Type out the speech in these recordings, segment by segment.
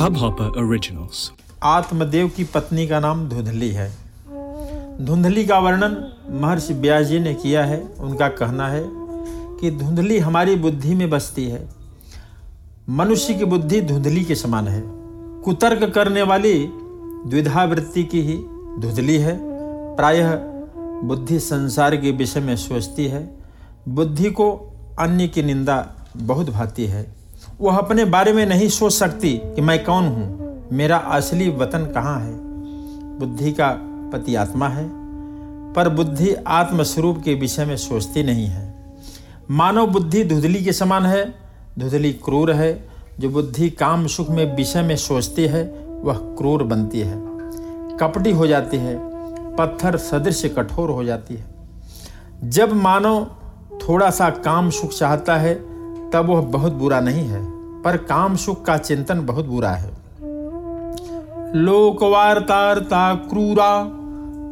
Hubhopper Originals. आत्मदेव की पत्नी का नाम धुंधली है। धुंधली का वर्णन महर्षि व्यास जी ने किया है। उनका कहना है कि धुंधली हमारी बुद्धि में बसती है। मनुष्य की बुद्धि धुंधली के समान है। कुतर्क करने वाली द्विधा वृत्ति की ही धुंधली है। प्रायः बुद्धि संसार के विषय में सोचती है। बुद्धि को अन्य की निंदा बहुत भाती है। वह अपने बारे में नहीं सोच सकती कि मैं कौन हूँ। मेरा असली वतन कहाँ है? बुद्धि का पति आत्मा है, पर बुद्धि आत्मस्वरूप के विषय में सोचती नहीं है। मानव बुद्धि धुधली के समान है, धुधली क्रूर है। जो बुद्धि काम सुख में विषय में सोचती है, वह क्रूर बनती है। कपटी हो जाती है, पत्थर सदृश कठोर हो जाती है। जब मानव थोड़ा सा काम सुख चाहता है तब वह बहुत बुरा नहीं है, पर काम सुख का चिंतन बहुत बुरा है। लोकवार्तार्ता क्रूरा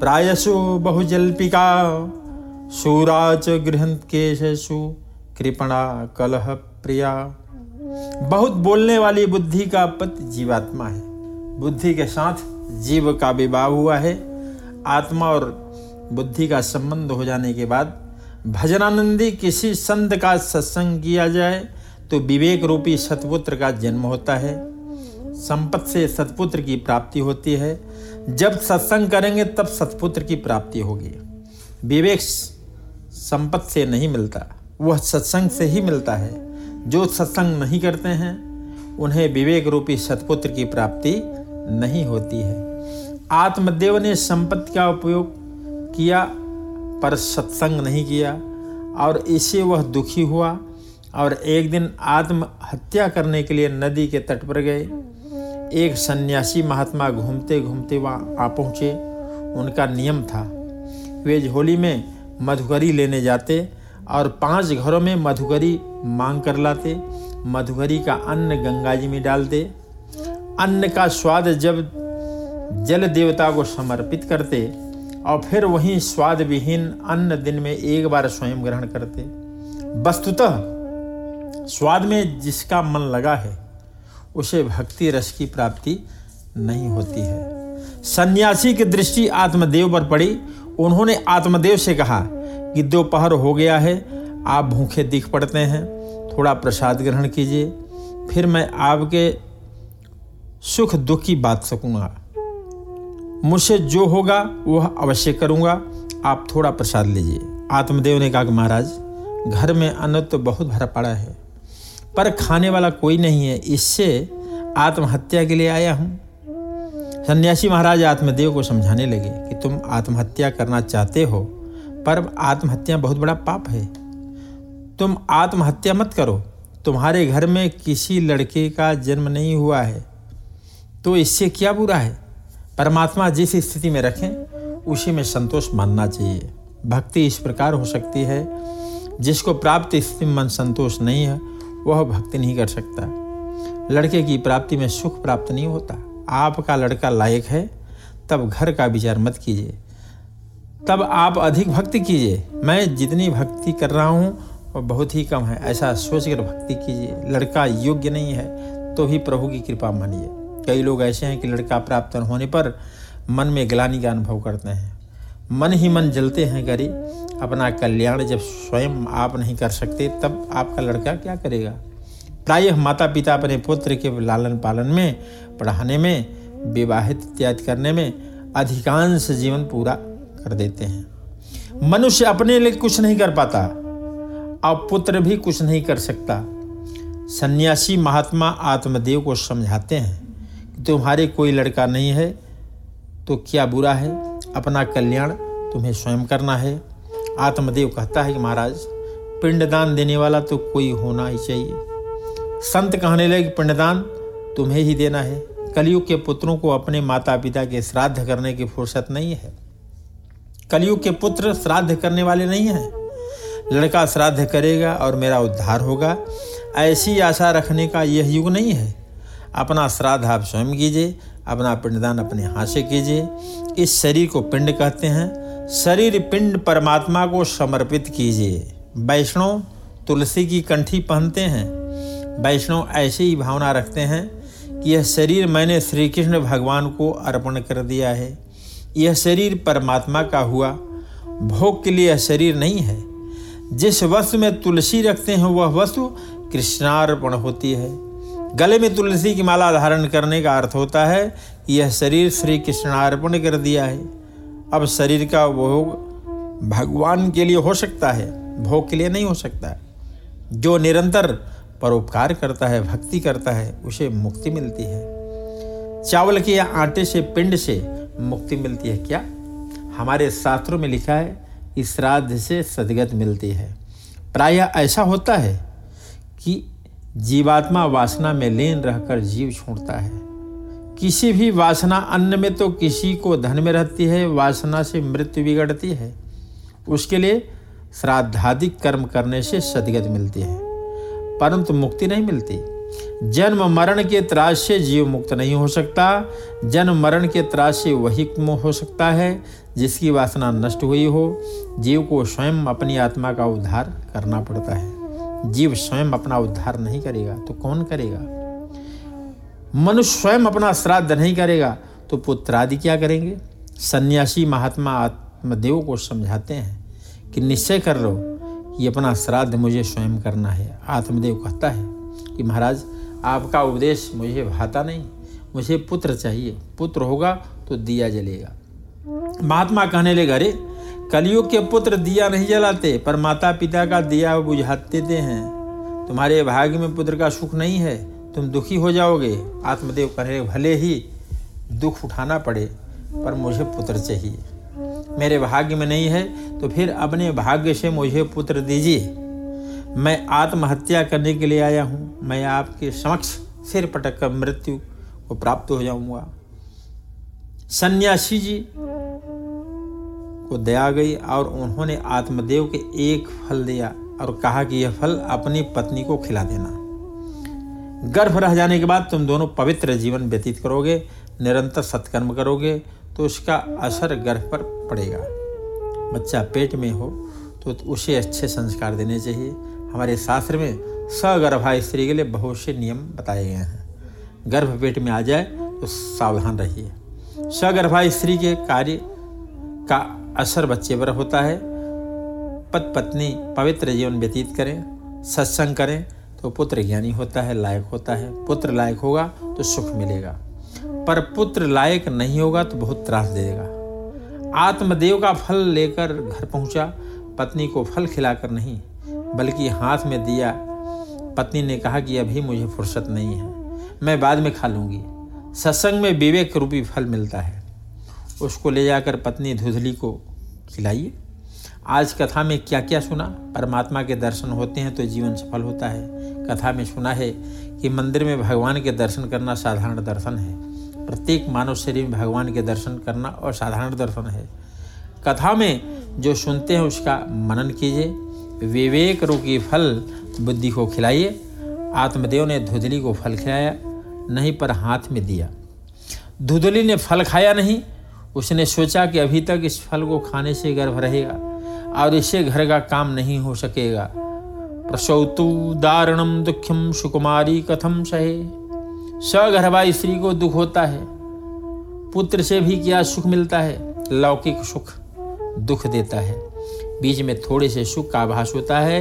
प्रायशो बहुजल्पिका शूरा च गृहंत केशु कृपणा कलह प्रिया। बहुत बोलने वाली बुद्धि का पति जीवात्मा है। बुद्धि के साथ जीव का विवाह हुआ है। आत्मा और बुद्धि का संबंध हो जाने के बाद भजनानंदी किसी संत का सत्संग किया जाए तो विवेक रूपी सतपुत्र का जन्म होता है। संपत्ति से सतपुत्र की प्राप्ति होती है। जब सत्संग करेंगे, तब सतपुत्र की प्राप्ति होगी। विवेक संपत्ति से नहीं मिलता, वह सत्संग से ही मिलता है। जो सत्संग नहीं करते हैं, उन्हें विवेक रूपी सतपुत्र की प्राप्ति नहीं होती है। आत्मदेव ने संपत्ति का उपयोग किया। पर सत्संग नहीं किया और इसे वह दुखी हुआ और एक दिन आत्महत्या करने के लिए नदी के तट पर गए। एक सन्यासी महात्मा घूमते घूमते वहाँ आ पहुँचे। उनका नियम था, वे झोली में मधुकरी लेने जाते और पाँच घरों में मधुकरी मांग कर लाते। मधुकरी का अन्न गंगा जी में डालते। अन्न का स्वाद जब जल देवता को समर्पित करते और फिर वहीं स्वाद विहीन अन्न दिन में एक बार स्वयं ग्रहण करते। वस्तुतः स्वाद में जिसका मन लगा है, उसे भक्ति रस की प्राप्ति नहीं होती है। सन्यासी की दृष्टि आत्मदेव पर पड़ी। उन्होंने आत्मदेव से कहा कि दोपहर हो गया है, आप भूखे दिख पड़ते हैं, थोड़ा प्रसाद ग्रहण कीजिए, फिर मैं आपके सुख दुख की बात सकूँगा। मुझसे जो होगा वह अवश्य करूँगा। आप थोड़ा प्रसाद लीजिए। आत्मदेव ने कहा कि महाराज, घर में अन्न तो बहुत भरा पड़ा है, पर खाने वाला कोई नहीं है। इससे आत्महत्या के लिए आया हूँ। सन्यासी महाराज आत्मदेव को समझाने लगे कि तुम आत्महत्या करना चाहते हो, पर आत्महत्या बहुत बड़ा पाप है। तुम आत्महत्या मत करो। तुम्हारे घर में किसी लड़के का जन्म नहीं हुआ है तो इससे क्या बुरा है? परमात्मा जिस स्थिति में रखें, उसी में संतोष मानना चाहिए। भक्ति इस प्रकार हो सकती है, जिसको प्राप्त स्थिति में मन संतोष नहीं है, वह भक्ति नहीं कर सकता। लड़के की प्राप्ति में सुख प्राप्त नहीं होता। आपका लड़का लायक है, तब घर का विचार मत कीजिए। तब आप अधिक भक्ति कीजिए। मैं जितनी भक्ति कर रहा हूँ, वह बहुत ही कम है। ऐसा सोचकर भक्ति कीजिए। लड़का योग्य नहीं है तो ही प्रभु की कृपा मानिए। कई लोग ऐसे हैं कि लड़का प्राप्त होने पर मन में ग्लानी का अनुभव करते हैं। मन ही मन जलते हैं करी। अपना कल्याण जब स्वयं आप नहीं कर सकते, तब आपका लड़का क्या करेगा? प्रायः माता पिता अपने पुत्र के लालन पालन में, पढ़ाने में, विवाहित इत्यादि करने में अधिकांश जीवन पूरा कर देते हैं। मनुष्य अपने लिए कुछ नहीं कर पाता, और पुत्र भी कुछ नहीं कर सकता। सन्यासी महात्मा आत्मदेव को समझाते हैं। तुम्हारे कोई लड़का नहीं है तो क्या बुरा है? अपना कल्याण तुम्हें स्वयं करना है। आत्मदेव कहता है कि महाराज, पिंडदान देने वाला तो कोई होना ही चाहिए। संत कहने लगे पिंडदान तुम्हें ही देना है। कलयुग के पुत्रों को अपने माता पिता के श्राद्ध करने की फुर्सत नहीं है। कलयुग के पुत्र श्राद्ध करने वाले नहीं हैं। लड़का श्राद्ध करेगा और मेरा उद्धार होगा। ऐसी आशा रखने का यह युग नहीं है। अपना श्राद्ध आप स्वयं कीजिए, अपना पिंडदान अपने हाथ से कीजिए। इस शरीर को पिंड कहते हैं। शरीर पिंड परमात्मा को समर्पित कीजिए। वैष्णव तुलसी की कंठी पहनते हैं। वैष्णव ऐसी ही भावना रखते हैं कि यह शरीर मैंने श्री कृष्ण भगवान को अर्पण कर दिया है। यह शरीर परमात्मा का हुआ। भोग के लिए यह शरीर नहीं है। जिस वस्तु में तुलसी रखते हैं, वह वस्तु कृष्णार्पण होती है। गले में तुलसी की माला धारण करने का अर्थ होता है यह शरीर श्री कृष्णार्पण कर दिया है। अब शरीर का भोग भगवान के लिए हो सकता है, भोग के लिए नहीं हो सकता। जो निरंतर परोपकार करता है, भक्ति करता है, उसे मुक्ति मिलती है। चावल के आटे से, पिंड से मुक्ति मिलती है क्या? हमारे शास्त्रों में लिखा है कि श्राद्ध से सदगत मिलती है। प्रायः ऐसा होता है कि जीवात्मा वासना में लीन रहकर जीव छोड़ता है। किसी भी वासना अन्न में तो किसी को धन में रहती है, वासना से मृत्यु बिगड़ती है। उसके लिए श्राद्धाधिक कर्म करने से सदगत मिलती है। परंतु मुक्ति नहीं मिलती। जन्म मरण के त्रास से जीव मुक्त नहीं हो सकता। जन्म मरण के त्रास से वही हो सकता है, जिसकी वासना नष्ट हुई हो। जीव को स्वयं अपनी आत्मा का उद्धार करना पड़ता है। जीव स्वयं अपना उद्धार नहीं करेगा तो कौन करेगा? मनुष्य स्वयं अपना श्राद्ध नहीं करेगा तो पुत्र आदि क्या करेंगे? सन्यासी महात्मा आत्मदेव को समझाते हैं कि निश्चय कर लो कि अपना श्राद्ध मुझे स्वयं करना है। आत्मदेव कहता है कि महाराज, आपका उपदेश मुझे भाता नहीं, मुझे पुत्र चाहिए। पुत्र होगा तो दिया जलेगा। महात्मा कहने लगे, अरे कलयुग के पुत्र दिया नहीं जलाते, पर माता पिता का दिया बुझाते हैं। तुम्हारे भाग्य में पुत्र का सुख नहीं है, तुम दुखी हो जाओगे। आत्मदेव कहने भले ही दुख उठाना पड़े, पर मुझे पुत्र चाहिए। मेरे भाग्य में नहीं है तो फिर अपने भाग्य से मुझे पुत्र दीजिए। मैं आत्महत्या करने के लिए आया हूँ। मैं आपके समक्ष सिर पटक कर मृत्यु को प्राप्त हो जाऊँगा। सन्यासी जी को दया गई और उन्होंने आत्मदेव के एक फल दिया और कहा कि यह फल अपनी पत्नी को खिला देना। गर्भ रह जाने के बाद तुम दोनों पवित्र जीवन व्यतीत करोगे, निरंतर सत्कर्म करोगे तो उसका असर गर्भ पर पड़ेगा। बच्चा पेट में हो तो उसे अच्छे संस्कार देने चाहिए। हमारे शास्त्र में सगर्भा स्त्री के लिए बहुत से नियम बताए गए हैं। गर्भ पेट में आ जाए तो सावधान रहिए। सगर्भा स्त्री के कार्य का असर बच्चे पर होता है। पत पत्नी पवित्र जीवन व्यतीत करें, सत्संग करें तो पुत्र ज्ञानी होता है, लायक होता है। पुत्र लायक होगा तो सुख मिलेगा। पर पुत्र लायक नहीं होगा तो बहुत त्रास देगा। आत्मदेव का फल लेकर घर पहुँचा, पत्नी को फल खिलाकर नहीं, बल्कि हाथ में दिया। पत्नी ने कहा कि अभी मुझे फुर्सत नहीं है, मैं बाद में खा लूँगी। सत्संग में विवेक रूपी फल मिलता है। उसको ले जाकर पत्नी धुधली को खिलाइए। आज कथा में क्या क्या सुना? परमात्मा के दर्शन होते हैं तो जीवन सफल होता है। कथा में सुना है कि मंदिर में भगवान के दर्शन करना साधारण दर्शन है। प्रत्येक मानव शरीर में भगवान के दर्शन करना और साधारण दर्शन है। कथा में जो सुनते हैं उसका मनन कीजिए। विवेक रूपी फल बुद्धि को खिलाइए। आत्मदेव ने धुधली को फल खिलाया, नहीं पर हाथ में दिया। धुधली ने फल खाया नहीं उसने सोचा कि अभी तक इस फल को खाने से गर्भ रहेगा और इससे घर का काम नहीं हो सकेगा। प्रसौतु दारुणम दुखम सुकुमारी कथम सहे? सगर्भा स्त्री को दुख होता है, पुत्र से भी क्या सुख मिलता है? लौकिक सुख दुख देता है। बीच में थोड़े से सुख का आभास होता है।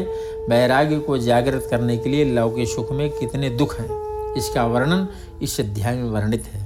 वैराग्य को जागृत करने के लिए लौकिक सुख में कितने दुख हैं, इसका वर्णन इस अध्याय में वर्णित है।